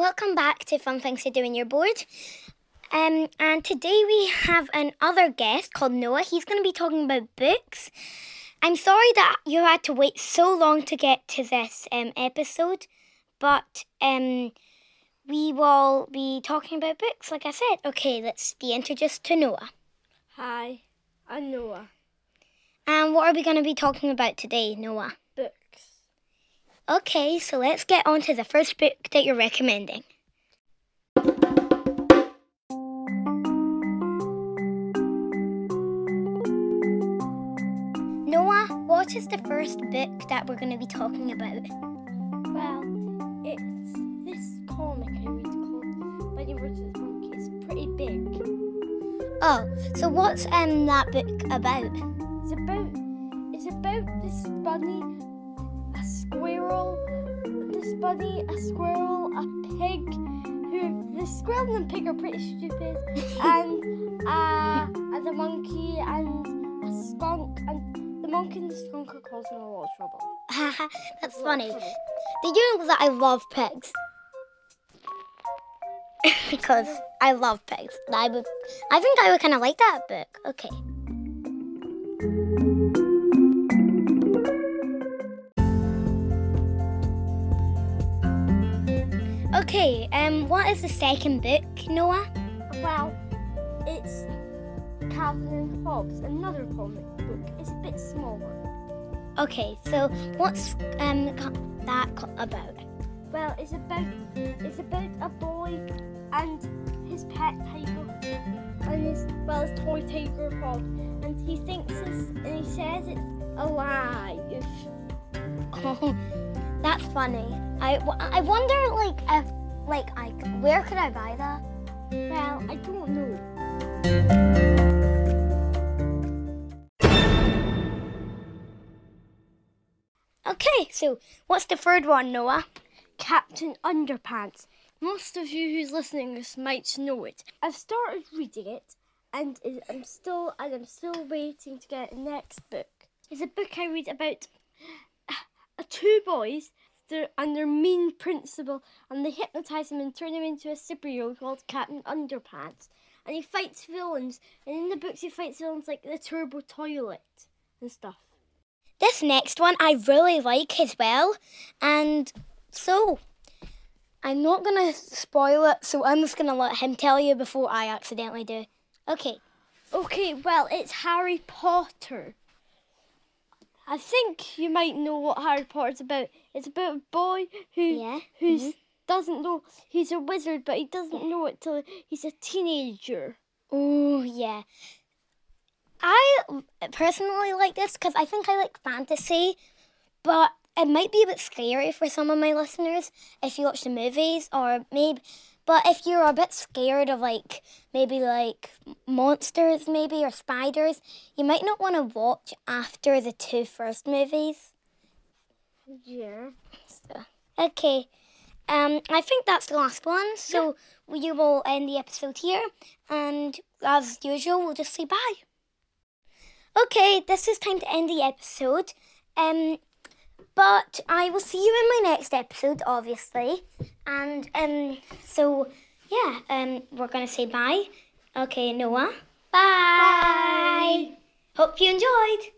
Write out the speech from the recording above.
Welcome back to Fun Things to Do when you're bored. Um, and today we have another guest called Noah. He's going to be talking about books. I'm sorry that you had to wait so long to get to this um, episode, but um, we will be talking about books, like I said. Okay, let's be introduced to Noah. Hi, I'm Noah. And what are we going to be talking about today, Noah? Okay, so let's get on to the first book that you're recommending. Noah, what is the first book that we're going to be talking about? Well, it's this comic I read called Bunny vs. Monkey. It's pretty big. Oh, so what's um that book about? It's about it's about this bunny, squirrel, this bunny, a squirrel, a pig. Who the squirrel and the pig are pretty stupid, and uh, and the monkey and a skunk, and the monkey and the skunk are causing a lot of trouble. Haha, That's funny. Did you know that I love pigs? because I love pigs. I would, I think I would kind of like that book. Okay. Okay. Um, what is the second book, Noah? Well, it's Calvin and Hobbes, another comic book. It's a bit smaller. Okay. So what's um that about? Well, it's about it's about a boy and his pet tiger and his well his toy tiger frog, and he thinks it's and he says it's alive. Oh, that's funny. I I wonder like if like I where could I buy that? Well, I don't know. Okay, so what's the third one, Noah? Captain Underpants. Most of you who's listening this might know it. I've started reading it, and I'm still and I'm still waiting to get the next book. It's a book I read about uh, two boys their, and their mean principal, and they hypnotize him and turn him into a superhero called Captain Underpants. And he fights villains, and in the books he fights villains like the Turbo Toilet and stuff. This next one I really like as well, and so I'm not gonna spoil it. So I'm just gonna let him tell you before I accidentally do. Okay. Okay, well, it's Harry Potter. I think you might know what Harry Potter's about. It's about a boy who Yeah, who's mm-hmm. doesn't know he's a wizard, but he doesn't know it till he's a teenager. Oh yeah. I personally like this because I think I like fantasy, but it might be a bit scary for some of my listeners if you watch the movies or maybe. But if you're a bit scared of like maybe like monsters maybe or spiders, you might not want to watch after the two first movies. Yeah. So, okay. Um, I think that's the last one. So we will end the episode here, and as usual, we'll just say bye. Okay, this is time to end the episode. Um, but I will see you in my next episode, obviously. And um, so yeah, um, we're gonna say bye. Okay, Noah. Bye. Hope you enjoyed.